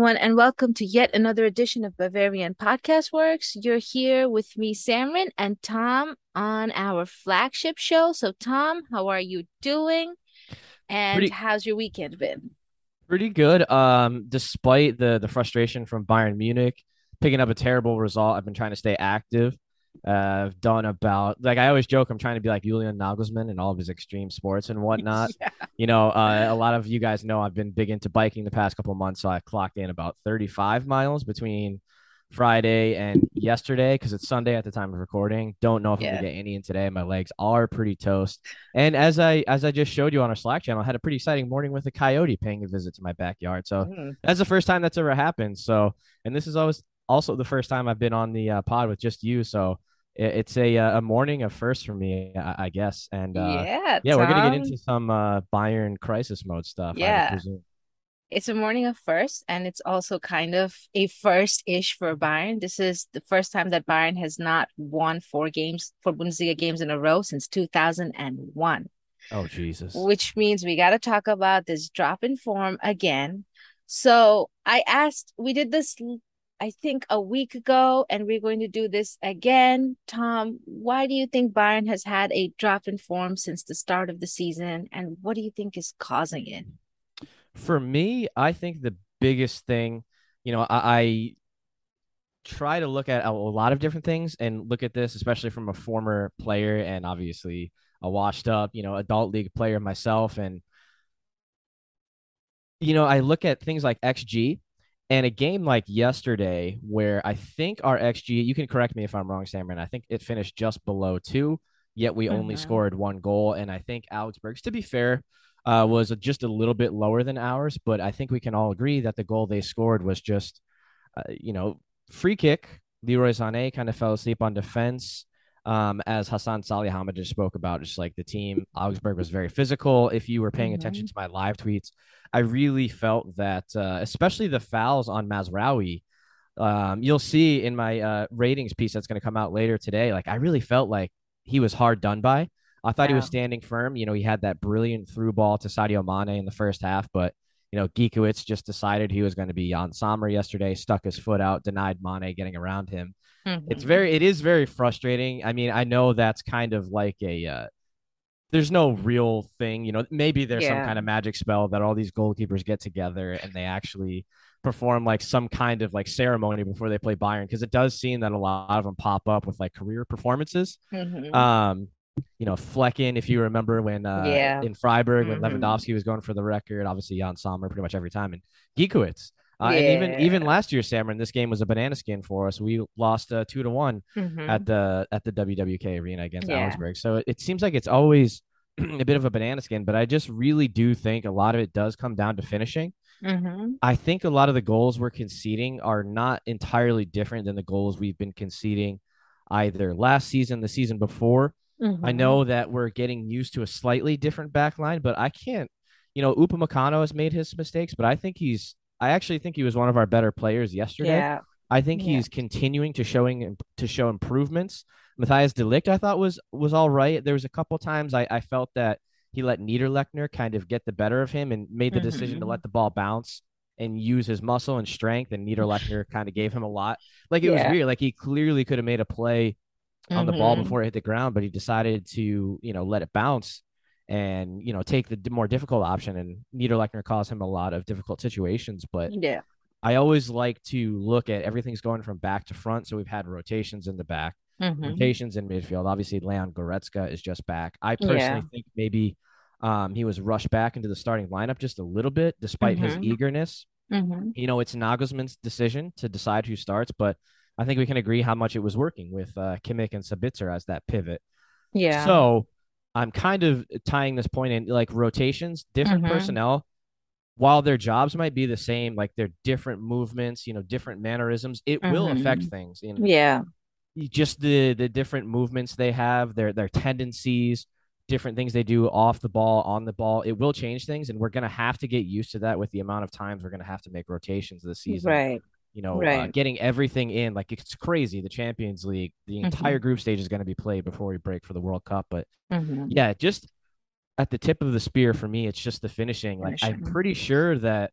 Everyone, and welcome to yet another edition of Bavarian Podcast Works. You're here with me, Samrin, and Tom on our flagship show. So, Tom, how are you doing? And Pretty how's your weekend been? pretty good. Um, despite the the frustration from Bayern Munich picking up a terrible result, I've been trying to stay active. Uh, I've done about like I always joke I'm trying to be like Julian Nagelsmann and all of his extreme sports and whatnot. Yeah. You know, uh, a lot of you guys know I've been big into biking the past couple of months, so I clocked in about 35 miles between Friday and yesterday because it's Sunday at the time of recording. Don't know if I'm gonna get any in today. My legs are pretty toast. And as I as I just showed you on our Slack channel, I had a pretty exciting morning with a coyote paying a visit to my backyard. So Mm. that's the first time that's ever happened. So, and this is always also the first time I've been on the uh, pod with just you. So it, it's a uh, a morning of first for me, I, I guess. And uh, Yeah, yeah, we're gonna get into some uh, Bayern crisis mode stuff. Yeah, it's a morning of first, and it's also kind of a first-ish for Bayern. This is the first time that Bayern has not won four games, four Bundesliga games in a row since 2001. Oh Jesus. which means we got to talk about this drop in form again. So I asked, we did this, I think, a week ago, and we're going to do this again. Tom, why do you think Bayern has had a drop in form since the start of the season, and what do you think is causing it? For me, I think the biggest thing, you know, I, I try to look at a lot of different things and look at this, especially from a former player and obviously a washed up, you know, adult league player myself. And, you know, I look at things like XG and a game like yesterday where I think our XG, you can correct me if I'm wrong, Samrin, I think it finished just below two, yet we only Mhm. scored one goal. And I think Augsburg's, to be fair, uh, was just a little bit lower than ours, but I think we can all agree that the goal they scored was just, uh, you know, free kick. Leroy Sané kind of fell asleep on defense. Um, as Hasan Salihamidzic just spoke about, just like the team, Augsburg was very physical. If you were paying attention Mhm. to my live tweets, I really felt that, uh, especially the fouls on Mazraoui. Um, you'll see in my uh, ratings piece that's going to come out later today. Like I really felt like he was hard done by. I thought he was standing firm. You know, he had that brilliant through ball to Sadio Mane in the first half, but you know, Gikiewicz just decided he was going to be on Sommer yesterday, stuck his foot out, denied Mane getting around him. It's Mhm. very, it is very frustrating. I mean, I know that's kind of like a, uh, there's no real thing, you know. Maybe there's some kind of magic spell that all these goalkeepers get together and they actually perform like some kind of like ceremony before they play Bayern because it does seem that a lot of them pop up with like career performances. Mhm. Um, you know, Flekken, if you remember when uh Yeah. in Freiburg when Mhm. Lewandowski was going for the record, obviously Yann Sommer pretty much every time, and Gikiewicz. Uh, and even even last year, Samrin, this game was a banana skin for us. We lost uh, two to one at Mhm. the at the WWK arena against Yeah. Augsburg. So it, seems like it's always a bit of a banana skin, but I just really do think a lot of it does come down to finishing. Mhm. I think a lot of the goals we're conceding are not entirely different than the goals we've been conceding either last season, the season before. I Mhm. know that we're getting used to a slightly different back line, but I can't, you know, Upamecano has made his mistakes, but I think he's, I actually think he was one of our better players yesterday. Yeah. I think Yeah. he's continuing to showing to show improvements. Matthijs de Ligt, I thought was was all right. There was a couple times I, I felt that he let Niederlechner kind of get the better of him and made the decision to Mhm. let the ball bounce and use his muscle and strength. And Niederlechner kind of gave him a lot. Like it was weird. Like he clearly could have made a play on the ball Mhm. before it hit the ground, but he decided to, you know, let it bounce and, you know, take the more difficult option. And Niederlechner caused him a lot of difficult situations. But Yeah. I always like to look at everything's going from back to front. So we've had rotations in the back, Mhm. rotations in midfield. Obviously, Leon Goretzka is just back. I personally Yeah. think maybe um, he was rushed back into the starting lineup just a little bit, despite his Mhm. eagerness. Mhm. You know, it's Nagelsmann's decision to decide who starts, but I think we can agree how much it was working with uh, Kimmich and Sabitzer as that pivot. Yeah. So I'm kind of tying this point in like rotations, different Mhm. personnel, while their jobs might be the same, like their different movements, you know, different mannerisms, it will affect things. And Yeah. just the the different movements they have, their their tendencies, different things they do off the ball, on the ball, it will change things. And we're gonna have to get used to that with the amount of times we're gonna have to make rotations this season Right. You know, uh, getting everything in. Like it's crazy. The Champions League, the entire Mhm. group stage is going to be played before we break for the World Cup. But Mhm. yeah, just at the tip of the spear for me, it's just the finishing. Like I'm pretty sure that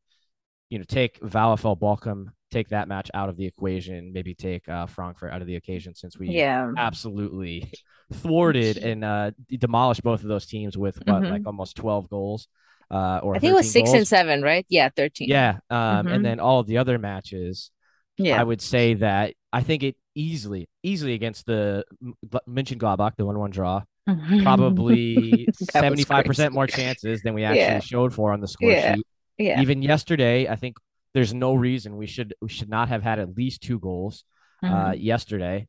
you know, take VfL Bochum, take that match out of the equation, maybe take uh, Frankfurt out of the occasion since we yeah. absolutely thwarted and uh, demolished both of those teams with what, Mhm. like almost 12 goals. Uh, or I think it was 13 six and seven, right? Yeah, 13. Yeah. Um, Mhm. and then all the other matches, Yeah. I would say that I think it easily, easily against the Mönchengladbach, the one-one draw, probably seventy-five percent more chances than we actually Yeah. showed for on the score Yeah. sheet. Yeah. Even yesterday, I think there's no reason we should we should not have had at least two goals uh, Mhm. yesterday.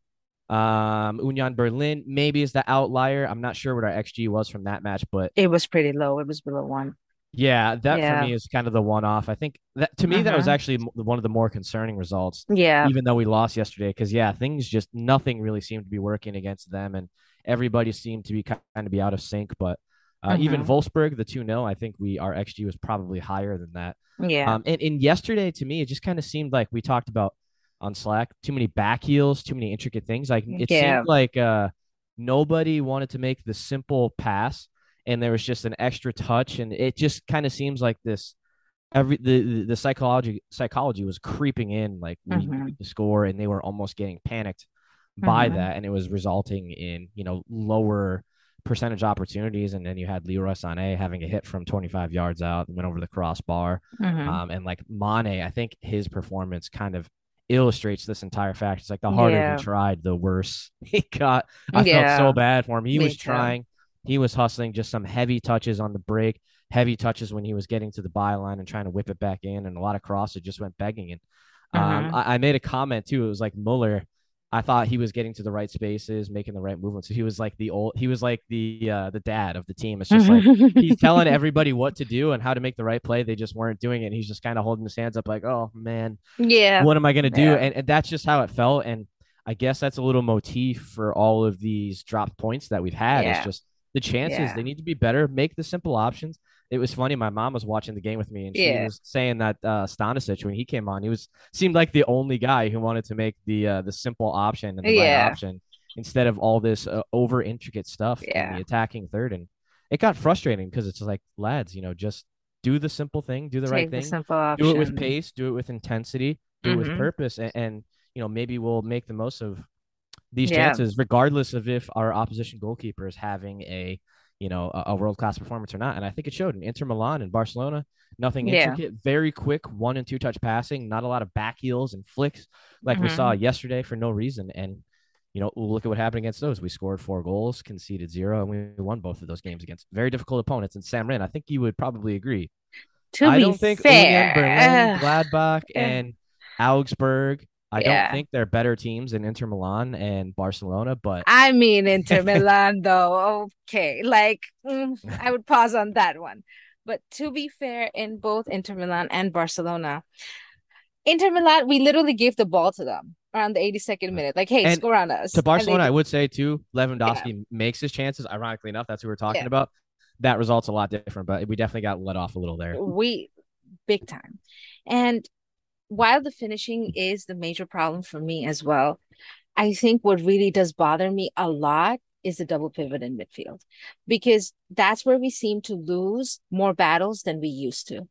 Um, Union Berlin maybe is the outlier. I'm not sure what our XG was from that match, but It was pretty low. It was below one. Yeah, that Yeah. for me is kind of the one-off. I think that to me that was Mhm. actually one of the more concerning results Yeah. even though we lost yesterday because yeah things just nothing really seemed to be working against them and everybody seemed to be kind of be out of sync but uh, even Mhm. Wolfsburg the 2-0 I think we our XG was probably higher than that Yeah. um and, and yesterday to me it just kind of seemed like we talked about on Slack too many back heels too many intricate things like it Yeah. seemed like uh nobody wanted to make the simple pass and there was just an extra touch and it just kind of seems like this every the the, the psychology psychology was creeping in like we Mhm. need to score and they were almost getting panicked by Mhm. that and it was resulting in you know lower percentage opportunities and then you had Leroy Sané having a hit from 25 yards out and went over the crossbar Mhm. um and like Mane I think his performance kind of illustrates this entire fact it's like the harder Yeah. he tried the worse he got I Yeah. felt so bad for him he Me was too. trying he was hustling just some heavy touches on the break heavy touches when he was getting to the byline and trying to whip it back in, and a lot of crosses just went begging. And um, Mhm. I, I made a comment too. It was like Mueller. I thought he was getting to the right spaces, making the right movements. So he was like the old, he was like the uh, the dad of the team. It's just like he's telling everybody what to do and how to make the right play. They just weren't doing it. And he's just kind of holding his hands up, like, "Oh man, yeah. what am I gonna do?" Yeah. And, and that's just how it felt. And I guess that's a little motif for all of these dropped points that we've had. Yeah. Is just the chances Yeah. they need to be better. Make the simple options. It was funny. My mom was watching the game with me, and she Yeah. was saying that uh, Stanisic, when he came on, he was seemed like the only guy who wanted to make the uh, the simple option and the Yeah. right option instead of all this uh, over intricate stuff in Yeah. the attacking third. And it got frustrating because it's like, lads, you know, just do the simple thing, do the right Take the thing, simple option. do it with pace, do it with intensity, do it with Mhm. purpose, and, and you know maybe we'll make the most of these Yeah. chances, regardless of if our opposition goalkeeper is having a you know a, a world class performance or not. And I think it showed in Inter Milan and Barcelona. Nothing Yeah. intricate, very quick one and two touch passing, not a lot of back heels and flicks like we Mhm. saw yesterday for no reason. And you know, look at what happened against those. We scored four goals, conceded zero, and we won both of those games against very difficult opponents. And Samrin, I think you would probably agree. To I be don't think fair, Union Berlin, Gladbach, and Augsburg. I Yeah. don't think they're better teams than Inter Milan and Barcelona, but I mean Inter Milan though. Okay, like mm, I would pause on that one. But to be fair, in both Inter Milan and Barcelona, Inter Milan, we literally gave the ball to them around the 82nd minute. Like, hey, And score on us. to Barcelona, I would say too, Lewandowski makes his chances. Ironically enough, that's who we're talking Yeah. about. That result's a lot different, but we definitely got let off a little there. we big time. And while the finishing is the major problem for me as well, I think what really does bother me a lot is the double pivot in midfield because that's where we seem to lose more battles than we used to.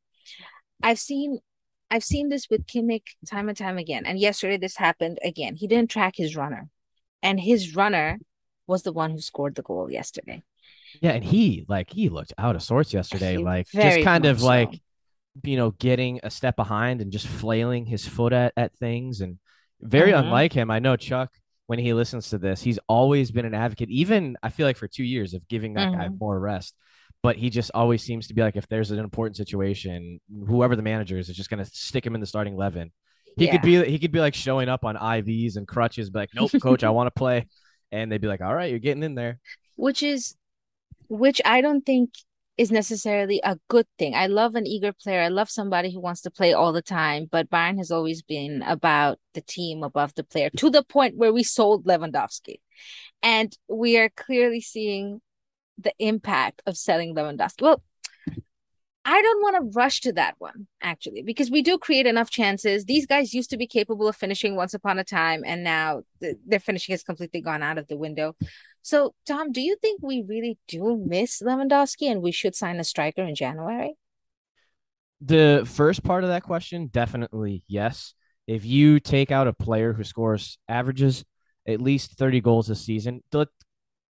I've seen I've seen this with Kimmich time and time again. And yesterday this happened again. He didn't track his runner. And his runner was the one who scored the goal yesterday. Yeah, and he like he looked out of sorts yesterday, He- like just kind of so. like you know getting a step behind and just flailing his foot at at things, and very Mhm. unlike him. I know Chuck when he listens to this, he's always been an advocate, even I feel like for two years of giving that guy Mhm. more rest. But he just always seems to be like, if there's an important situation, whoever the manager is, is just gonna stick him in the starting eleven. He could be he could be like showing up on IVs and crutches, be like, nope, coach, I want to play, and they'd be like, all right, you're getting in there. which is which I don't think is necessarily a good thing. I love an eager player. I love somebody who wants to play all the time, but Bayern has always been about the team above the player to the point where we sold Lewandowski. And we are clearly seeing the impact of selling Lewandowski. Well, I don't want to rush to that one actually because we do create enough chances. These guys used to be capable of finishing once upon a time, and now th- their finishing has completely gone out of the window. So, Tom, do you think we really do miss Lewandowski and we should sign a striker in January? The first part of that question, definitely yes. If you take out a player who scores averages at least 30 goals a season, to,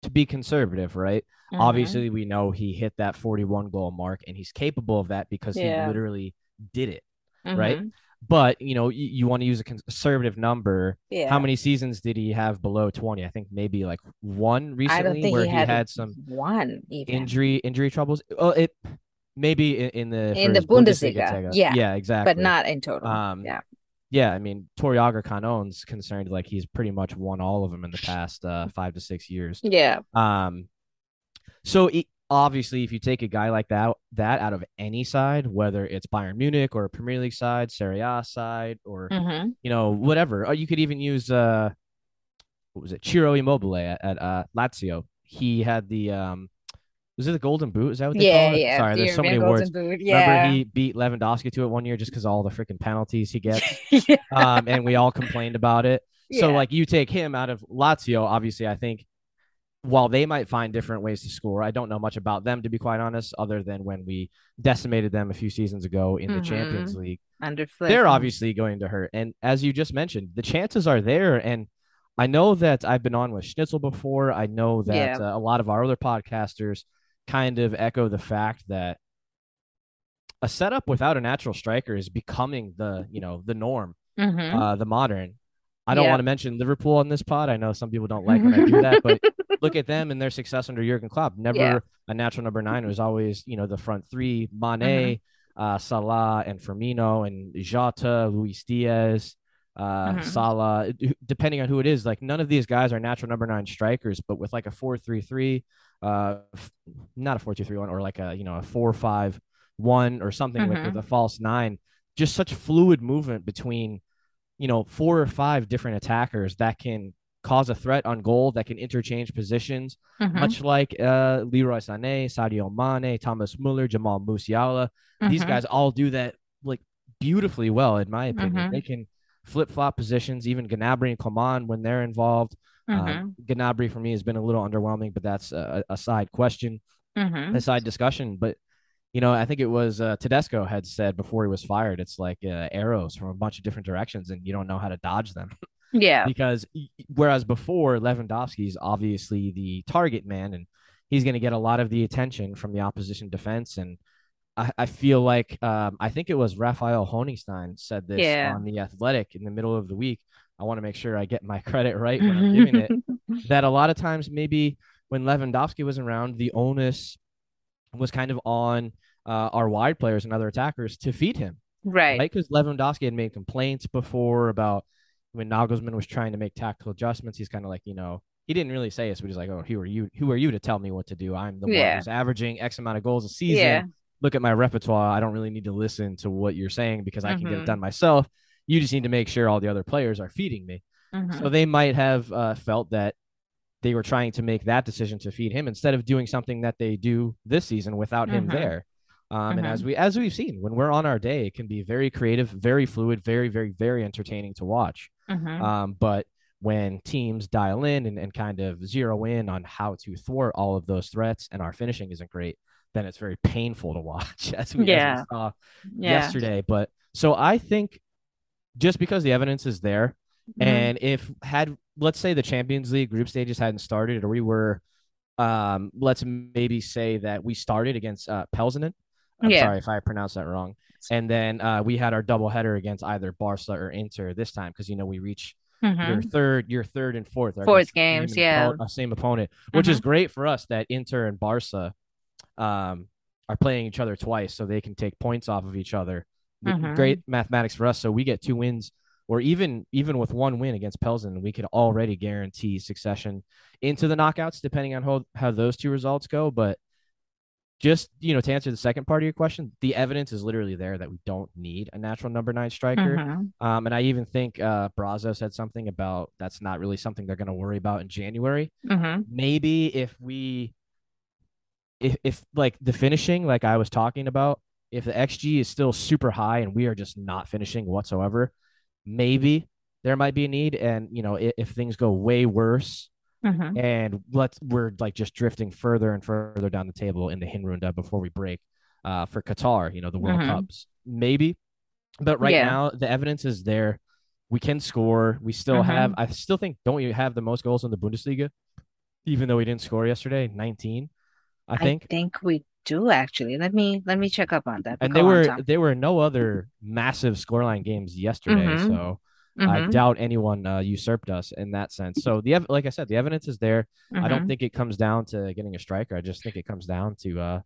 to be conservative, right? Mhm. Obviously, we know he hit that 41 goal mark and he's capable of that because Yeah. he literally did it, right? But, you know, you, you want to use a conservative number. Yeah. How many seasons did he have below 20? I think maybe like one recently I don't think where he he had, had some one even. injury injury troubles. Oh, it maybe in, in the In the Bundesliga, Bundesliga. yeah. yeah, exactly. but not in total. Um, yeah. yeah. I mean, Torjägerkanone's concerned like he's pretty much won all of them in the past uh, five to six years. Yeah. Um, so it, obviously, if you take a guy like that that out of any side, whether it's Bayern Munich or a Premier League side, Serie A side, or hmm you know whatever, or you could even use uh, what was it, Ciro Immobile at, at uh, Lazio. He had the um, was it the Golden Boot? Is that what they Yeah, call it? yeah. Sorry, the there's so many words. Boot. Remember, he beat Lewandowski to it one year just because all the freaking penalties he gets, yeah. um, and we all complained about it. So, like, you take him out of Lazio, obviously, I think while they might find different ways to score, I don't know much about them to be quite honest, other than when we decimated them a few seasons ago in the Mhm. Champions League. Under. They're obviously going to hurt, and as you just mentioned, the chances are there. And I know that I've been on with Schnitzel before. I know that Yeah. uh, a lot of our other podcasters kind of echo the fact that a setup without a natural striker is becoming the you know the norm, hmm uh, the modern. I don't Yeah. want to mention Liverpool on this pod. I know some people don't like when I do that, but look at them and their success under Jurgen Klopp. Never Yeah. a natural number nine. It was always you know the front three: Mane, uh, Salah, and Firmino, and Jota, Luis Diaz, uh, Mhm. Salah. Depending on who it is, like none of these guys are natural number nine strikers. But with like a four-three-three, uh, not a four-two-three-one, or like a you know a four-five-one or something like with Mhm. a false nine, just such fluid movement between you know, four or five different attackers that can cause a threat on goal, that can interchange positions, Mhm. much like uh, Leroy Sané, Sadio Mane, Thomas Muller, Jamal Musiala. These Mhm. guys all do that like beautifully well, in my opinion. Mhm. They can flip flop positions, even Gnabry and Coman when they're involved. Mhm. Um, Gnabry for me has been a little underwhelming, but that's a, a side question, Mhm. a side discussion. But you know, I think it was uh, Tedesco had said before he was fired, it's like uh, arrows from a bunch of different directions, and you don't know how to dodge them. Yeah. because whereas before Lewandowski is obviously the target man, and he's going to get a lot of the attention from the opposition defense, and I, I feel like um, I think it was Raphael Honigstein said this Yeah. on the Athletic in the middle of the week. I want to make sure I get my credit right when I'm giving it. That a lot of times maybe when Lewandowski was around, the onus was kind of on uh, our wide players and other attackers to feed him Right. right? Because Lewandowski had made complaints before about when Nagelsmann was trying to make tactical adjustments. He's kind of like, you know, he didn't really say it, but he's like, oh, who are you? Who are you to tell me what to do? I'm the one who's averaging X amount of goals a season. Yeah. Look at my repertoire. I don't really need to listen to what you're saying because I can get it done myself. You just need to make sure all the other players are feeding me. Mhm. So they might have uh, felt that they were trying to make that decision to feed him instead of doing something that they do this season without him Mhm. there. Um, And as we as we've seen, when we're on our day, it can be very creative, very fluid, very very very entertaining to watch. Mhm. Um, but when teams dial in and, and kind of zero in on how to thwart all of those threats, and our finishing isn't great, then it's very painful to watch, as we, as we saw yeah. yesterday. But so I think just because the evidence is there, and if had let's say the Champions League group stages hadn't started, or we were, um, let's maybe say that we started against uh, Pelzinen. I'm Yeah. sorry if I pronounced that wrong. And then uh, we had our double header against either Barca or Inter this time because you know we reach Mhm. your third, your third and fourth, Fourth games, yeah. uh, same opponent, which Mm-hmm. is great for us that Inter and Barca, um, are playing each other twice, so they can take points off of each other. Mhm. Great mathematics for us. So we get two wins, or even even with one win against Pelzen, we could already guarantee succession into the knockouts, depending on how how those two results go. But just you know, to answer the second part of your question, the evidence is literally there that we don't need a natural number nine striker. Mhm. Um, and I even think uh, Brazzo said something about that's not really something they're going to worry about in January. Mhm. Maybe if we, if, if like the finishing, like I was talking about, if the XG is still super high and we are just not finishing whatsoever, maybe there might be a need. And you know, if, if things go way worse Mhm. and let's we're like just drifting further and further down the table in the Hinrunde before we break. uh, for Qatar, you know, the World Mhm. Cups. Maybe. But right Yeah. now, the evidence is there. We can score. We still Mhm. have, I still think, don't you have the most goals in the Bundesliga? Even though we didn't score yesterday, 19, I think. I think we do actually. Let me let me check up on that. And there were there were no other massive scoreline games yesterday, Mhm. so I Mhm, doubt anyone uh, usurped us in that sense. So the ev- like I said, the evidence is there. I don't mhm, think it comes down to getting a striker. I just think it comes down to uh,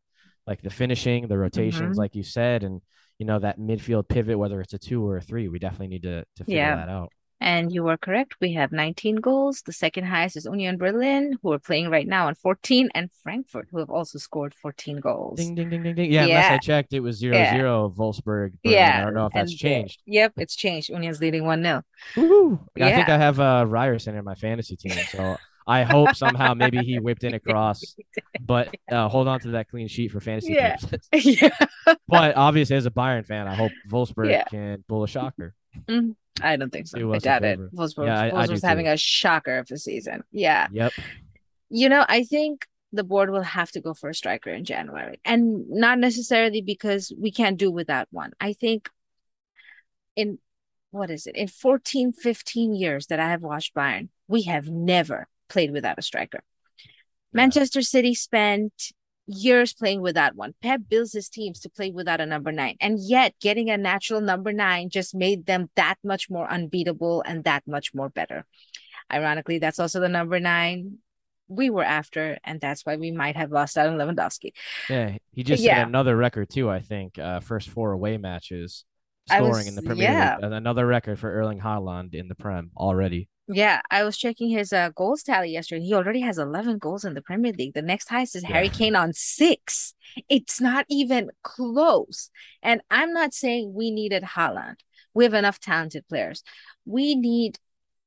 like the finishing, the rotations, mhm. like you said, and you know that midfield pivot, whether it's a two or a three. We definitely need to to figure Yeah. that out. And you are correct. We have 19 goals. The second highest is Union Berlin, who are playing right now on 14, and Frankfurt, who have also scored 14 goals. Ding ding ding ding ding. Yeah, unless I checked, it was zero Yeah. zero Wolfsburg. Berlin. I don't know if that's And uh, changed. yep, it's changed. Union's leading 1-0. Woo! I think I have uh, Ryerson in my fantasy team, so I hope somehow maybe he whipped in across. But uh, hold on to that clean sheet for fantasy Yeah. purposes. yeah. But obviously, as a Bayern fan, I hope Wolfsburg Yeah. can pull a shocker. Mm-hmm. I don't think so. I doubt it. Wolfsburg, Yeah, I- I Wolfsburg's having too. a shocker of the season. Yeah. Yep. You know, I think the board will have to go for a striker in January. And not necessarily because we can't do without one. I think in what is it? In 14, 15 years that I have watched Bayern, we have never played without a striker. Manchester City spent years playing without one. Pep builds his teams to play without a number nine. And yet getting a natural number nine just made them that much more unbeatable and that much more better. Ironically, that's also the number nine we were after, and that's why we might have lost out on Lewandowski. Yeah, he just Yeah. set another record too. I think uh, first four away matches scoring was- in the Premier yeah. League, another record for Erling Haaland in the Prem already. Yeah, I was checking his uh, goals tally yesterday. He already has 11 goals in the Premier League. The next highest is Harry Yeah. Kane on six. It's not even close. And I'm not saying we needed Haaland. We have enough talented players. We need,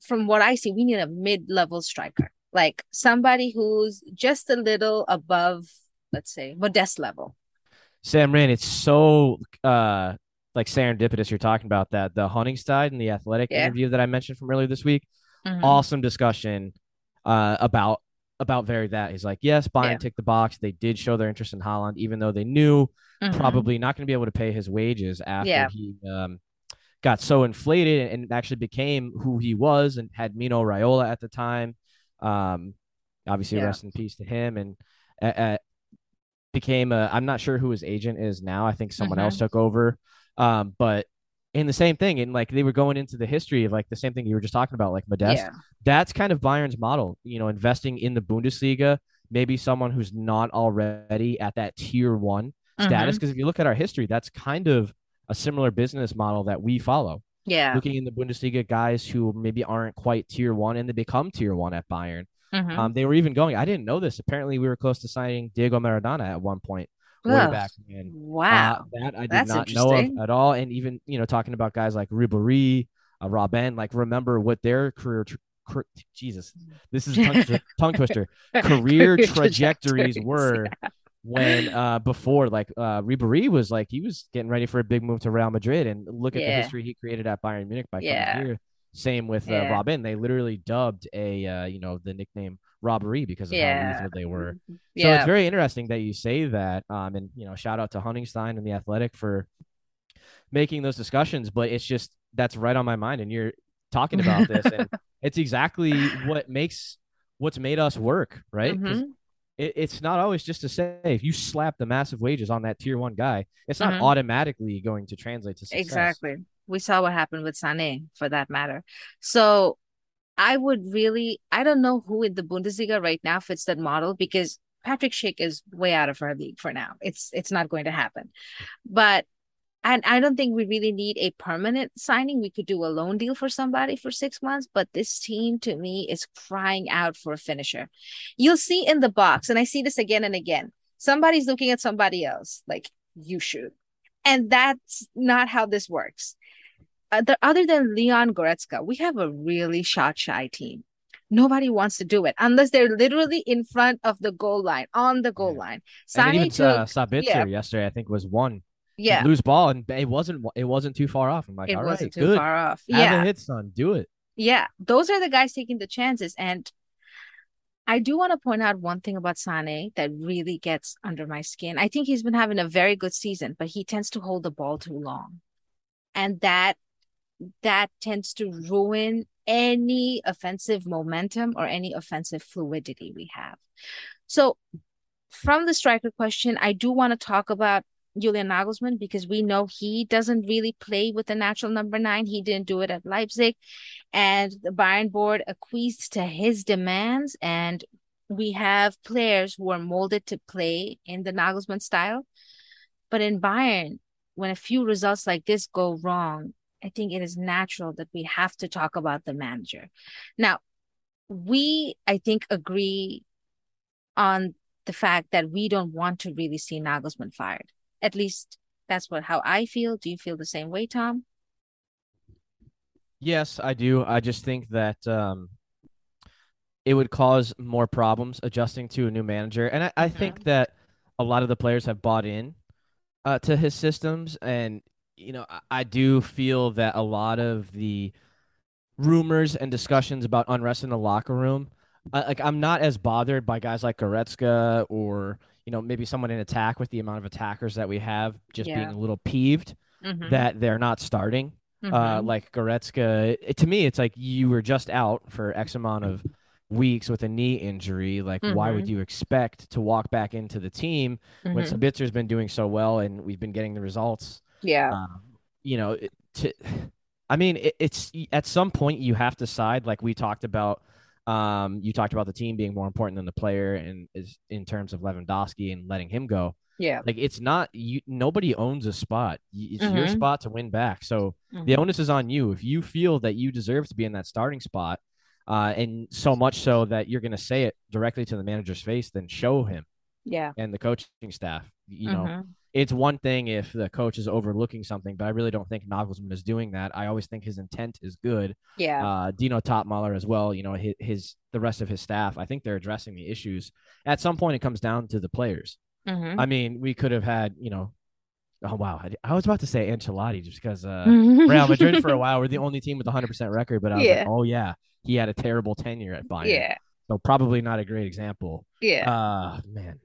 from what I see, we need a mid-level striker, like somebody who's just a little above, let's say, Modeste level. Sam Rand, it's so uh like serendipitous you're talking about that. The Honigstein and the athletic Yeah. interview that I mentioned from earlier this week. Mhm. Awesome discussion uh about about very that. He's like, yes, Bayern Yeah. ticked the box. They did show their interest in Haaland, even though they knew Mhm. probably not going to be able to pay his wages after Yeah. he um got so inflated and actually became who he was and had Mino Raiola at the time. Um, obviously, Yeah. rest in peace to him. And uh, became a. I'm not sure who his agent is now. I think someone Mhm. else took over. Um, but in the same thing, and like they were going into the history of like the same thing you were just talking about, like Modeste. Yeah. That's kind of Bayern's model. You know, investing in the Bundesliga. Maybe someone who's not already at that tier one status. Mhm. Because if you look at our history, that's kind of a similar business model that we follow. Yeah. Looking in the Bundesliga, guys who maybe aren't quite tier one and they become tier one at Bayern. Mhm. Um, they were even going. I didn't know this. Apparently, we were close to signing Diego Maradona at one point, way Ugh. back when. Wow. Uh, that I did That's not know of at all. And even you know, talking about guys like Ribéry, uh, Robben, like remember what their career. Tr- cr- Jesus, this is a tongue, twi- tongue twister. Career trajectories were when uh before like uh Ribéry was like he was getting ready for a big move to Real Madrid and look at the history he created at Bayern Munich by Yeah. coming here. Same with uh, Yeah. Robben. They literally dubbed a uh, you know the nickname robbery because of how Yeah. lethal they were. So Yeah. it's very interesting that you say that. Um, and you know, shout out to Honigstein and the Athletic for making those discussions. But it's just that's right on my mind, and you're talking about this, and it's exactly what makes what's made us work, right? Mhm. it, it's not always just to say if you slap the massive wages on that tier one guy, it's not Mhm. automatically going to translate to success. Exactly. We saw what happened with Sané for that matter. So I would really, I don't know who in the Bundesliga right now fits that model because Patrick Schick is way out of our league for now. It's it's not going to happen. But and I don't think we really need a permanent signing. We could do a loan deal for somebody for six months, but this team to me is crying out for a finisher. You'll see in the box, and I see this again and again. Somebody's looking at somebody else, like you should. And that's not how this works. Uh, other than Leon Goretzka, we have a really shot shy team. Nobody wants to do it unless they're literally in front of the goal line, on the goal Yeah. line. Sané even took, uh, Sabitzer yeah. yesterday, I think was one yeah, lose ball, and it wasn't it wasn't too far off. I'm like, it all wasn't right, too good. far off. Have Yeah, a hit, son. Do it. yeah. Those are the guys taking the chances. And I do want to point out one thing about Sane that really gets under my skin. I think he's been having a very good season, but he tends to hold the ball too long. And that that tends to ruin any offensive momentum or any offensive fluidity we have. So from the striker question, I do want to talk about Julian Nagelsmann because we know he doesn't really play with the natural number nine. He didn't do it at Leipzig, and the Bayern board acquiesced to his demands. And we have players who are molded to play in the Nagelsmann style. But in Bayern, when a few results like this go wrong, I think it is natural that we have to talk about the manager. Now, we, I think, agree on the fact that we don't want to really see Nagelsmann fired. At least that's what how I feel. Do you feel the same way, Tom? Yes, I do. I just think that um, it would cause more problems adjusting to a new manager, and I, I mm-hmm. think that a lot of the players have bought in uh, to his systems, and you know, I, do feel that a lot of the rumors and discussions about unrest in the locker room, uh, like I'm not as bothered by guys like Goretzka or you know, maybe someone in attack with the amount of attackers that we have, just yeah. being a little peeved mm-hmm. that they're not starting. Uh, mm-hmm. Uh, like Goretzka, it, to me, it's like you were just out for X amount of weeks with a knee injury. Like, mm-hmm. why would mm-hmm. you expect to walk back into the team when mm-hmm. Sabitzer's been doing so well and we've been getting the results? Yeah. Um, you know, to, I mean, it, it's at some point you have to side, like we talked about um, you talked about the team being more important than the player, and is in terms of Lewandowski and letting him go. Yeah, like it's not you. Nobody owns a spot. It's mm-hmm. your spot to win back. So mm-hmm. the onus is on you. If you feel that you deserve to be in that starting spot, uh, and so much so that you're going to say it directly to the manager's face, then show him. Yeah, and the coaching staff. You know, mm-hmm it's one thing if the coach is overlooking something, but I really don't think Nagelsmann is doing that. I always think his intent is good. Yeah. Uh, Dino Toppmöller as well. You know, his, his, the rest of his staff. I think they're addressing the issues. At some point, it comes down to the players. Mm-hmm. I mean, we could have had you know. Oh wow! I, I was about to say Ancelotti just because uh, Real Madrid for a while we're the only team with a hundred percent record, but I was yeah. like, oh yeah, he had a terrible tenure at Bayern. Yeah. So probably not a great example. Yeah. Uh man.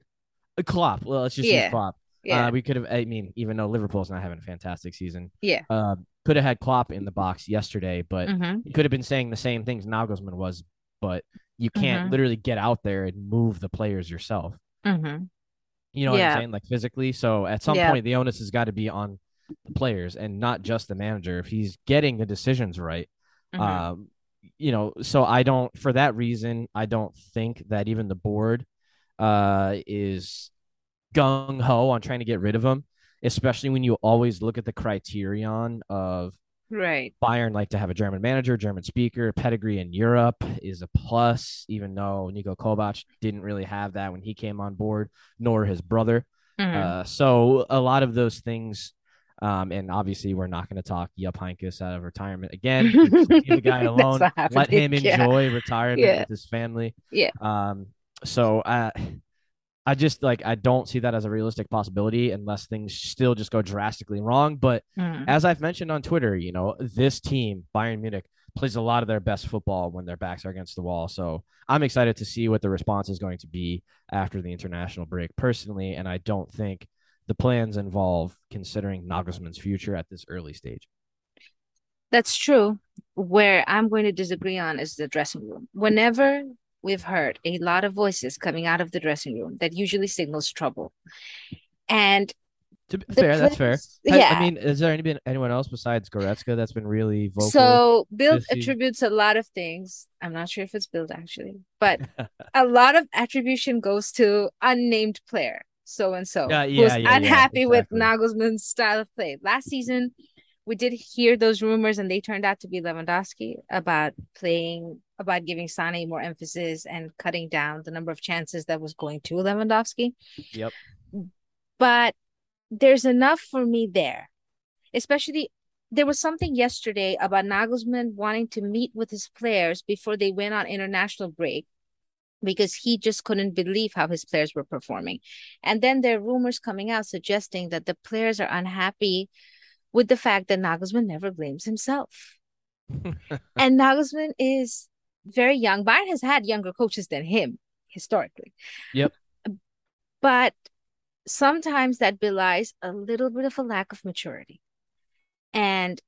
Klopp. Well, let's just yeah. use Klopp. Yeah. Uh, we could have. I mean, even though Liverpool's not having a fantastic season, yeah, uh, could have had Klopp in the box yesterday, but mm-hmm. he could have been saying the same things Nagelsmann was. But you can't mm-hmm. literally get out there and move the players yourself. Mm-hmm. You know yeah. what I'm saying, like physically. So at some yeah. point, the onus has got to be on the players and not just the manager. If he's getting the decisions right, mm-hmm. um, you know. So I don't. For that reason, I don't think that even the board uh is gung ho on trying to get rid of him, especially when you always look at the criterion of right Bayern like to have a German manager, German speaker, pedigree in Europe is a plus, even though Niko Kovac didn't really have that when he came on board, nor his brother. Mm-hmm. Uh, so a lot of those things. Um, and obviously, we're not going to talk Jupp Heynckes out of retirement again. Leave the guy alone. Let him enjoy yeah. retirement yeah. with his family. Yeah. Um. So, uh, I just like I don't see that as a realistic possibility unless things still just go drastically wrong. But mm. as I've mentioned on Twitter, you know, this team, Bayern Munich, plays a lot of their best football when their backs are against the wall. So I'm excited to see what the response is going to be after the international break personally. And I don't think the plans involve considering Nagelsmann's future at this early stage. That's true. Where I'm going to disagree on is the dressing room. Whenever we've heard a lot of voices coming out of the dressing room that usually signals trouble. And to be fair, that's fair. Yeah. I, mean, is there any, anyone else besides Goretzka that's been really vocal? So Bild attributes a lot of things. I'm not sure if it's Bild actually, but a lot of attribution goes to unnamed player, so and so, yeah, yeah, who's yeah, unhappy yeah, exactly. with Nagelsmann's style of play. Last season, we did hear those rumors, and they turned out to be Lewandowski about playing about giving Sane more emphasis and cutting down the number of chances that was going to Lewandowski. Yep. But there's enough for me there, especially there was something yesterday about Nagelsmann wanting to meet with his players before they went on international break because he just couldn't believe how his players were performing. And then there are rumors coming out suggesting that the players are unhappy with the fact that Nagelsmann never blames himself. and Nagelsmann is very young. Bayern has had younger coaches than him. historically. Yep. But sometimes that belies a little bit of a lack of maturity. And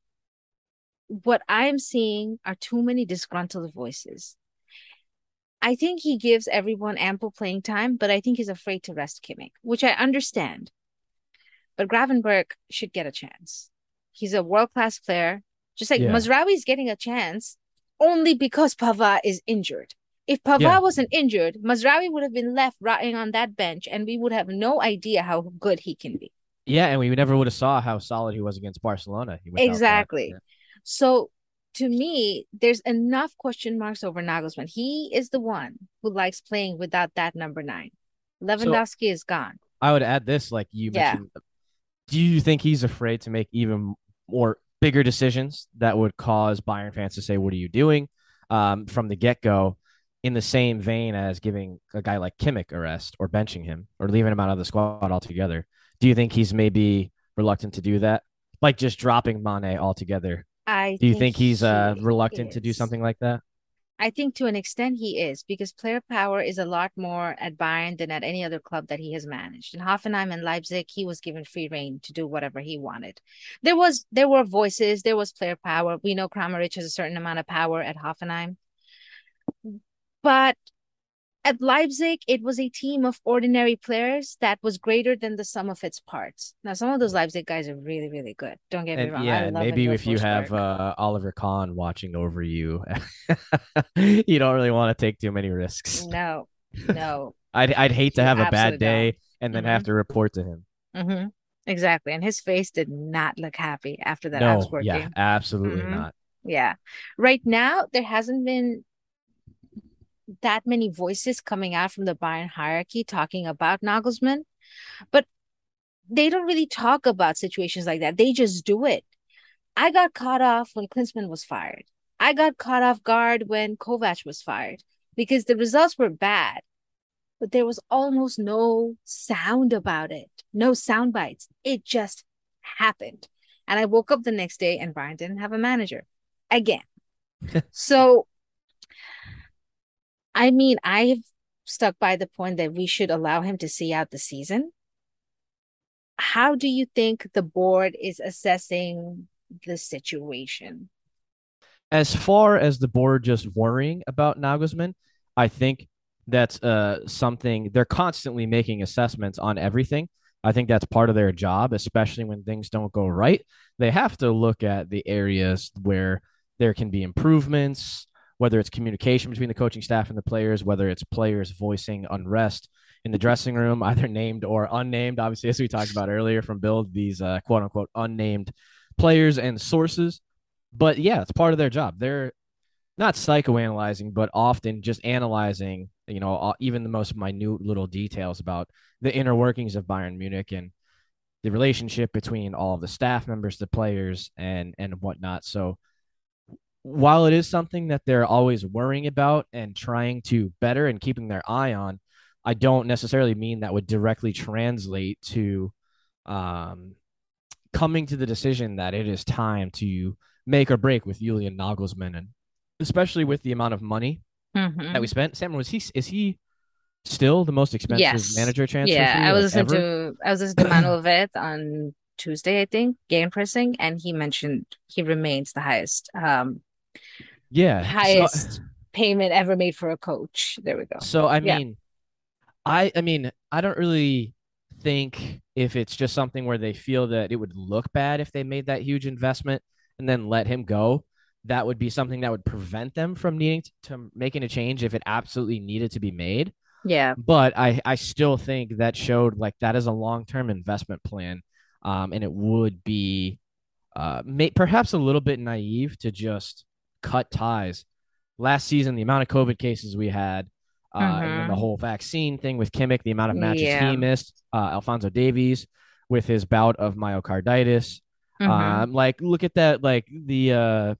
what I'm seeing are too many disgruntled voices. I think he gives everyone ample playing time, but I think he's afraid to rest Kimmich, which I understand. But Gravenberch should get a chance. He's a world class player. Just like yeah. Mazraoui is getting a chance only because Pavard is injured. If Pavard yeah. wasn't injured, Mazraoui would have been left rotting on that bench, and we would have no idea how good he can be. Yeah, and we never would have saw how solid he was against Barcelona. Exactly. Yeah. So to me, there's enough question marks over Nagelsmann. He is the one who likes playing without that number nine. Lewandowski so, is gone. I would add this, like you yeah. mentioned. Do you think he's afraid to make even more bigger decisions that would cause Bayern fans to say, "What are you doing?" Um, from the get go, in the same vein as giving a guy like Kimmich a rest or benching him or leaving him out of the squad altogether. Do you think he's maybe reluctant to do that, like just dropping Mane altogether? I do you think, think he's uh, reluctant is. to do something like that? I think to an extent he is because player power is a lot more at Bayern than at any other club that he has managed. In Hoffenheim and Leipzig, he was given free reign to do whatever he wanted. There was there were voices, there was player power. We know Kramaric has a certain amount of power at Hoffenheim. But at Leipzig, it was a team of ordinary players that was greater than the sum of its parts. Now, some of those Leipzig guys are really, really good. Don't get and, me wrong. Yeah, maybe if you have uh, Oliver Kahn watching over you, you don't really want to take too many risks. No, no. I'd I'd hate to have a bad day don't. and then mm-hmm. have to report to him. Mm-hmm. Exactly, and his face did not look happy after that no, Augsburg yeah, game. absolutely mm-hmm. not. Yeah, right now there hasn't been that many voices coming out from the Bayern hierarchy talking about Nagelsmann, but they don't really talk about situations like that. They just do it. I got caught off when Klinsmann was fired. I got caught off guard when Kovac was fired because the results were bad, but there was almost no sound about it, no sound bites. It just happened. And I woke up the next day and Bayern didn't have a manager again. so I mean, I've stuck by the point that we should allow him to see out the season. How do you think the board is assessing the situation? As far as the board just worrying about Nagelsmann, I think that's uh, something they're constantly making assessments on everything. I think that's part of their job, especially when things don't go right. They have to look at the areas where there can be improvements, whether it's communication between the coaching staff and the players, whether it's players voicing unrest in the dressing room, either named or unnamed. Obviously, as we talked about earlier from Bild, these uh, quote unquote unnamed players and sources. But yeah, it's part of their job. They're not psychoanalyzing, but often just analyzing, you know, even the most minute little details about the inner workings of Bayern Munich and the relationship between all of the staff members, the players, and and whatnot. So while it is something that they're always worrying about and trying to better and keeping their eye on, I don't necessarily mean that would directly translate to um, coming to the decision that it is time to make or break with Julian Nagelsmann, and especially with the amount of money mm-hmm. that we spent. Sam, was he is he still the most expensive yes. manager transfer? Yeah, I was listening ever? to I was listening to Manuel on Tuesday, I think, Gegenpressing, and he mentioned he remains the highest um, yeah highest so, payment ever made for a coach. There we go. So i mean yeah. i i mean i don't really think if it's just something where they feel that it would look bad if they made that huge investment and then let him go that would be something that would prevent them from needing to, to making a change if it absolutely needed to be made. Yeah. But i i still think that showed like that is a long-term investment plan um and it would be uh may, perhaps a little bit naive to just cut ties. Last season, the amount of COVID cases we had, uh, mm-hmm. and the whole vaccine thing with Kimmich, the amount of matches yeah. he missed, uh, Alphonso Davies with his bout of myocarditis. Mm-hmm. Um, like look at that, like the uh,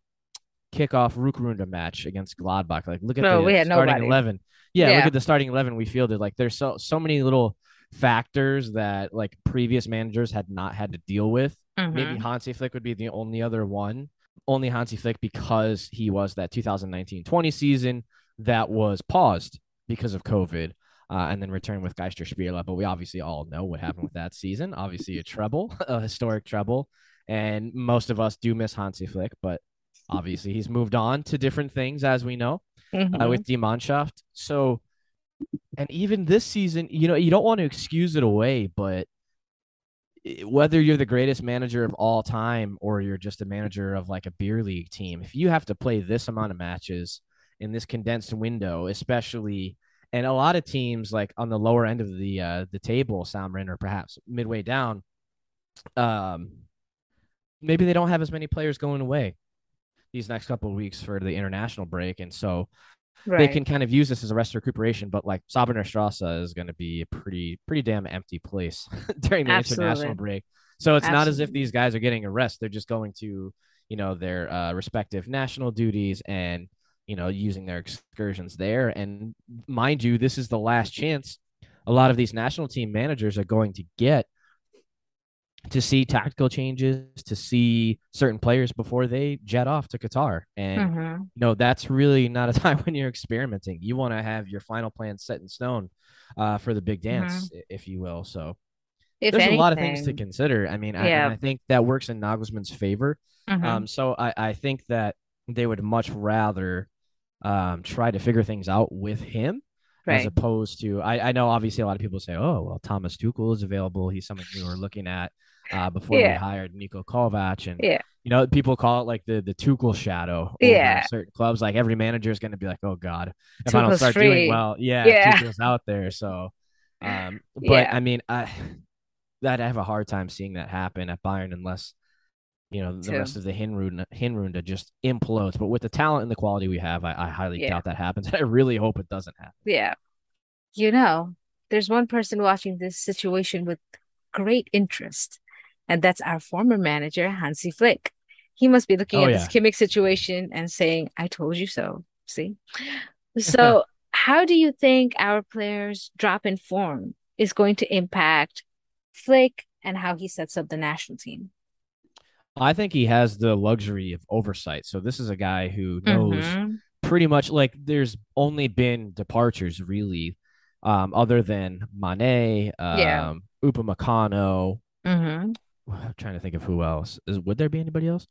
kickoff Rückrunde match against Gladbach. Like look at the starting nobody. eleven. Yeah, yeah, look at the starting eleven we fielded. Like there's so so many little factors that like previous managers had not had to deal with. Mm-hmm. Maybe Hansi Flick would be the only other one only Hansi Flick because he was that 2019-20 season that was paused because of COVID. Uh, and then return with Geisterspiele. But we obviously all know what happened with that season. Obviously, a treble, a historic treble. And most of us do miss Hansi Flick, but obviously he's moved on to different things, as we know, Mhm. uh, with Die Mannschaft. So, and even this season, you know, you don't want to excuse it away, but whether you're the greatest manager of all time or you're just a manager of like a beer league team, if you have to play this amount of matches in this condensed window, especially and a lot of teams like on the lower end of the uh the table, Samrin or perhaps midway down, um maybe they don't have as many players going away these next couple of weeks for the international break. And so right. they can kind of use this as a rest recuperation. But like Säbener Strasse is going to be a pretty, pretty damn empty place during the Absolutely. international break. So it's not as if these guys are getting a rest. They're just going to, you know, their uh, respective national duties and, you know, using their excursions there. And mind you, this is the last chance a lot of these national team managers are going to get to see tactical changes, to see certain players before they jet off to Qatar. And Mhm. you know, that's really not a time when you're experimenting. You want to have your final plan set in stone uh, for the big dance, i- if you will. So If there's anything, a lot of things to consider. I mean, I, Yeah. I think that works in Nagelsmann's favor. Mhm. Um, so I, I think that they would much rather um, try to figure things out with him as opposed to I, I know obviously a lot of people say, oh well, Thomas Tuchel is available. He's someone we were looking at uh, before we hired Niko Kovac, and Yeah. you know people call it like the the Tuchel shadow Yeah. certain clubs. Like every manager is going to be like, oh god, if I don't start free. doing well, yeah, Yeah. Tuchel's out there. So, um, but Yeah. I mean, I that I have a hard time seeing that happen at Bayern unless you know the Too. rest of the Hinrunde Hinrunde just implodes. But with the talent and the quality we have, I, I highly Yeah. doubt that happens. I really hope it doesn't happen. Yeah. You know, there's one person watching this situation with great interest, and that's our former manager, Hansi Flick. He must be looking Oh, at this yeah. Kimmich situation and saying, I told you so. See? So, how do you think our players' drop in form is going to impact Flick and how he sets up the national team? I think he has the luxury of oversight. So this is a guy who knows Mhm. pretty much like there's only been departures really, um, other than Mane, um, Yeah. Upamecano. Mhm. I'm trying to think of who else. Is would there be anybody else?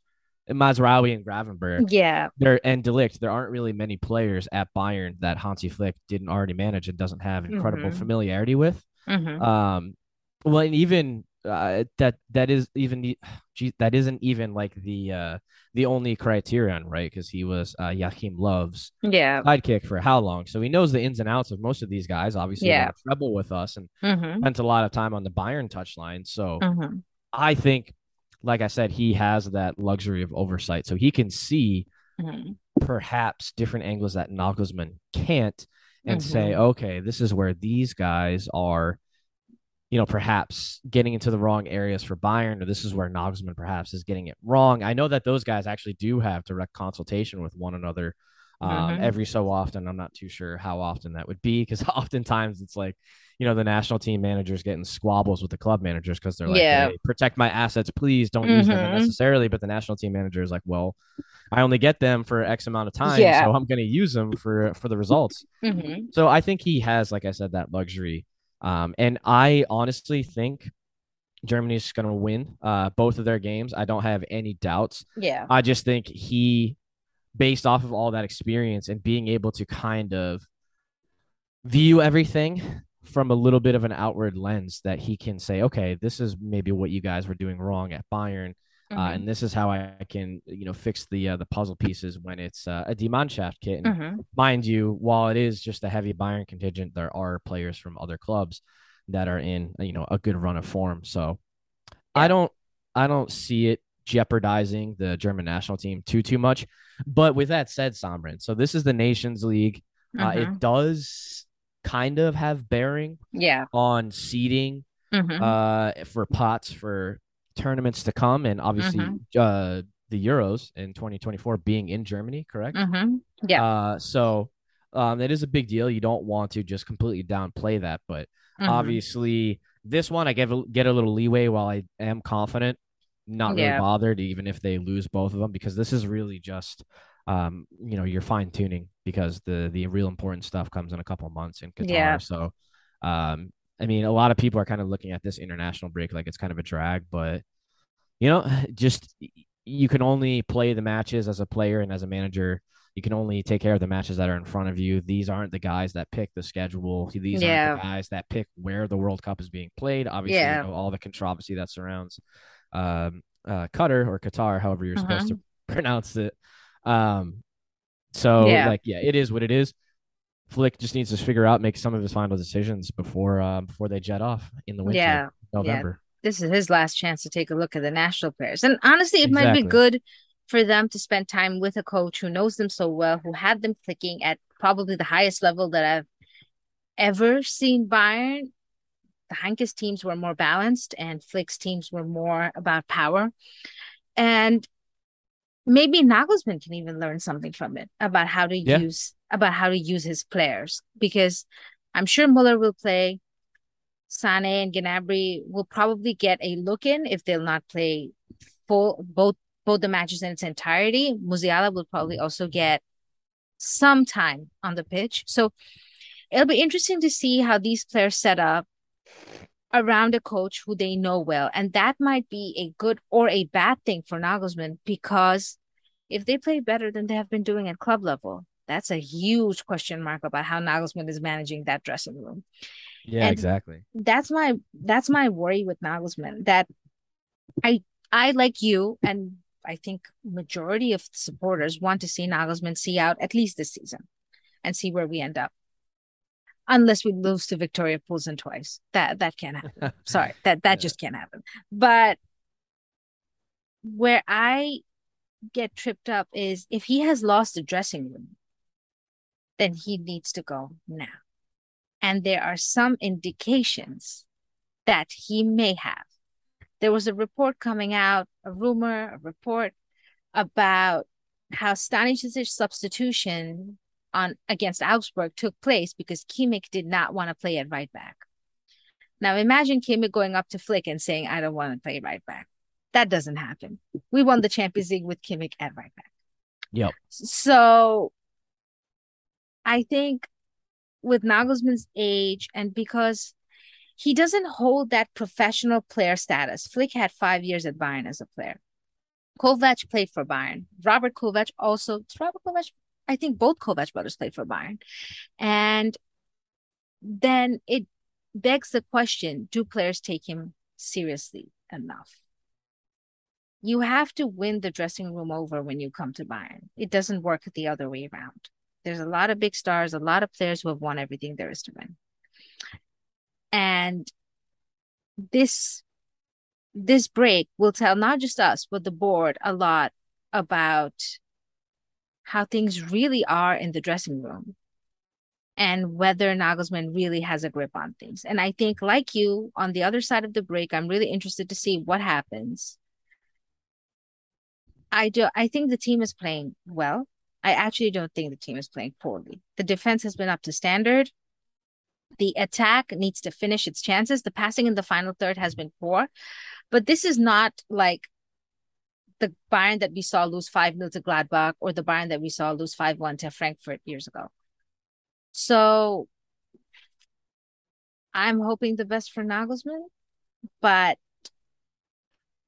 And Mazraoui and Gravenberg. Yeah. There and de Ligt. There aren't really many players at Bayern that Hansi Flick didn't already manage and doesn't have incredible Mhm. familiarity with. Mhm. Um, well, and even uh, that that is even the gee, that isn't even like the uh the only criterion, right? Because he was uh Joachim Löw's Yeah. sidekick for how long? So he knows the ins and outs of most of these guys. Obviously, Yeah. treble with us and Mhm. spent a lot of time on the Bayern touchline. So Mhm. I think, like I said, he has that luxury of oversight, so he can see Mhm. perhaps different angles that Nagelsmann can't and say, Mhm. okay, this is where these guys are, you know, perhaps getting into the wrong areas for Bayern, or this is where Nagelsmann perhaps is getting it wrong. I know that those guys actually do have direct consultation with one another um, Mhm. every so often. I'm not too sure how often that would be because oftentimes it's like, you know, the national team managers getting squabbles with the club managers because they're like, Yeah. hey, protect my assets, please don't use them necessarily. But the national team manager is like, well, I only get them for X amount of time, Yeah. so I'm going to use them for for the results. Mhm. So I think he has, like I said, that luxury. Um, and I honestly think Germany's going to win uh, both of their games. I don't have any doubts. Yeah. I just think he, based off of all that experience and being able to kind of view everything from a little bit of an outward lens, that he can say, okay, this is maybe what you guys were doing wrong at Bayern. Uh, Mhm. and this is how I can, you know, fix the uh, the puzzle pieces when it's uh, a Die Mannschaft kit. And Mhm. mind you, while it is just a heavy Bayern contingent, there are players from other clubs that are in, you know, a good run of form. So I don't, I don't see it jeopardizing the German national team too too much. But with that said, Samrin, so this is the Nations League. Uh, Mhm. it does kind of have bearing Yeah. on seeding Mhm. uh, for pots for tournaments to come, and obviously Mhm. uh, the Euros in 2024 being in Germany, correct? Mhm. Yeah. Uh, so um, it is a big deal. You don't want to just completely downplay that, but Mhm. obviously this one I get a, get a little leeway while I am confident, not really Yeah. bothered even if they lose both of them because this is really just um, you know you're fine tuning because the the real important stuff comes in a couple months in Qatar. Yeah. So, um, I mean, a lot of people are kind of looking at this international break like it's kind of a drag, but you know, just you can only play the matches as a player and as a manager. You can only take care of the matches that are in front of you. These aren't the guys that pick the schedule. These Yeah. aren't the guys that pick where the World Cup is being played. Obviously, Yeah. you know, all the controversy that surrounds um, uh, Qatar or Qatar, however you're supposed to pronounce it. Um, so Uh-huh. Yeah. like, yeah, it is what it is. Flick just needs to figure out, make some of his final decisions before um, before they jet off in the winter, Yeah. November. This is his last chance to take a look at the national players. And honestly, it might be good for them to spend time with a coach who knows them so well, who had them clicking at probably the highest level that I've ever seen Bayern. The Heynckes teams were more balanced and Flick's teams were more about power. And maybe Nagelsmann can even learn something from it about how to Yeah. use about how to use his players because I'm sure Muller will play. Sane and Gnabry will probably get a look in if they'll not play full both both the matches in its entirety. Musiala will probably also get some time on the pitch. So it'll be interesting to see how these players set up around a coach who they know well. And that might be a good or a bad thing for Nagelsmann because if they play better than they have been doing at club level, that's a huge question mark about how Nagelsmann is managing that dressing room. Yeah, And- exactly. That's my that's my worry with Nagelsmann. That I I like you and I think majority of supporters want to see Nagelsmann see out at least this season and see where we end up. Unless we lose to Victoria Poulsen twice. That that can't happen. Sorry, that that Yeah. just can't happen. But where I get tripped up is if he has lost the dressing room, then he needs to go now. And there are some indications that he may have. There was a report coming out, a rumor, a report about how Stanisic's substitution on against Augsburg took place because Kimmich did not want to play at right back. Now imagine Kimmich going up to Flick and saying, I don't want to play right back. That doesn't happen. We won the Champions League with Kimmich at right back. Yep. So I think with Nagelsmann's age and because he doesn't hold that professional player status. Flick had five years at Bayern as a player. Kovac played for Bayern. Robert Kovac also, Robert Kovac, I think both Kovac brothers played for Bayern. And then it begs the question do players take him seriously enough? You have to win the dressing room over when you come to Bayern. It doesn't work the other way around. There's a lot of big stars, a lot of players who have won everything there is to win. And this this break will tell not just us, but the board a lot about how things really are in the dressing room and whether Nagelsmann really has a grip on things. And I think, like you, on the other side of the break, I'm really interested to see what happens. I do. I think the team is playing well. I actually don't think the team is playing poorly. The defense has been up to standard. The attack needs to finish its chances. The passing in the final third has been poor, but this is not like the Bayern that we saw lose 5 0 to Gladbach or the Bayern that we saw lose 5 1 to Frankfurt years ago. So I'm hoping the best for Nagelsmann, but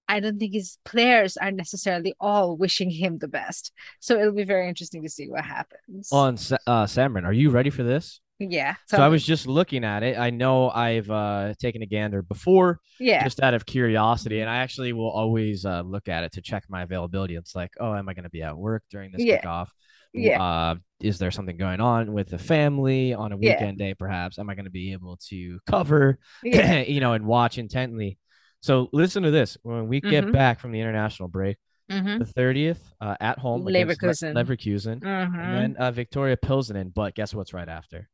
I don't think his players are necessarily all wishing him the best. So it'll be very interesting to see what happens. On Sa- uh, Samrin, are you ready for this? Yeah. So I was just looking at it. I know I've uh, taken a gander before, yeah. just out of curiosity, and I actually will always uh, look at it to check my availability. It's like, oh, am I going to be at work during this Yeah. kickoff? Yeah. Uh, is there something going on with the family on a Yeah. weekend day? Perhaps am I going to be able to cover, Yeah. you know, and watch intently? So listen to this. When we get Mhm. back from the international break, Mm-hmm. the thirtieth uh, at home against Le- Leverkusen. Leverkusen, Mm-hmm. and then uh, Victoria Pilsenen. But guess what's right after?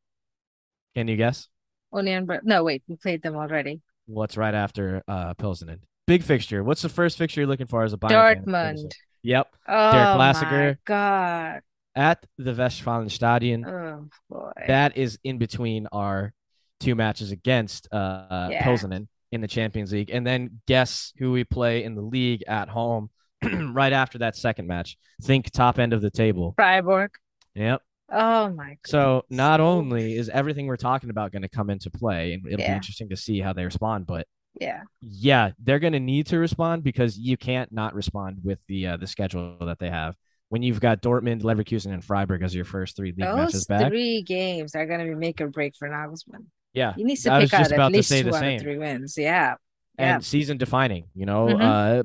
Can you guess? Union Ber- no, wait, we played them already. What's right after uh, Pilsenen? Big fixture. What's the first fixture you're looking for as a Bayern fan in terms of- Dortmund. Yep, Oh my Klassiker. God. at the Westfalenstadion. Oh boy. That is in between our two matches against uh, Yeah. Pilsenen in the Champions League, and then guess who we play in the league at home right after that second match. Think top end of the table. Freiburg. Yep. Oh my. God. So not only is everything we're talking about going to come into play, and it'll be interesting to see how they respond, but yeah. yeah, they're going to need to respond because you can't not respond with the uh, the schedule that they have. When you've got Dortmund, Leverkusen, and Freiburg as your first three league matches Those back, three games are gonna be make or break for Nagelsmann. yeah, He needs to I pick out at least two out of three wins. Yeah, yeah. And season defining, you know, Mhm.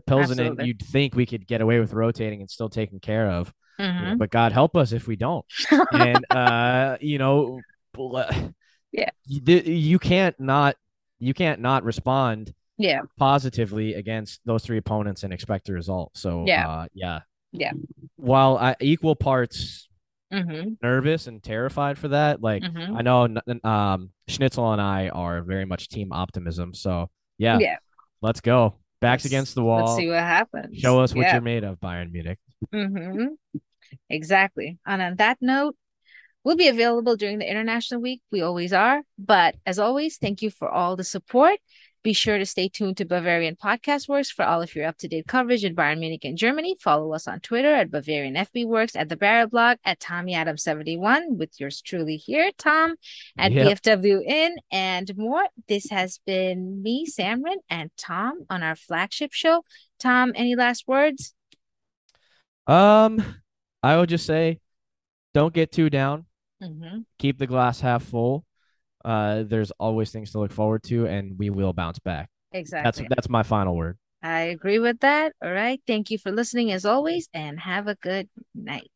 uh, you'd think we could get away with rotating and still taken care of, you know, Mhm. but God help us if we don't. and uh, you know, Yeah. you, you can't not you can't not respond yeah, positively against those three opponents and expect a result. So Yeah. uh, yeah, Yeah. While I equal parts mm-hmm. nervous and terrified for that, like Mm-hmm. I know um, Schnitzel and I are very much team optimism. So yeah, yeah. let's go. Backs Let's- against the wall. Let's see what happens. Show us what yeah. you're made of, Bayern Munich. Mm-hmm. Exactly. And on that note, we'll be available during the International Week. We always are. But as always, thank you for all the support. Be sure to stay tuned to Bavarian Podcast Works for all of your up-to-date coverage in Bayern Munich and Germany. Follow us on Twitter at Bavarian FB Works, at the Barrel Blog, at Tommy Adam 71 with yours truly here, Tom, at Yep. BFW In, and more. This has been me, Samrin, and Tom on our flagship show. Tom, any last words? Um, I would just say, don't get too down. Mm-hmm. Keep the glass half full. Uh, there's always things to look forward to, and we will bounce back. Exactly. That's that's my final word. I agree with that. All right. Thank you for listening as always, and have a good night.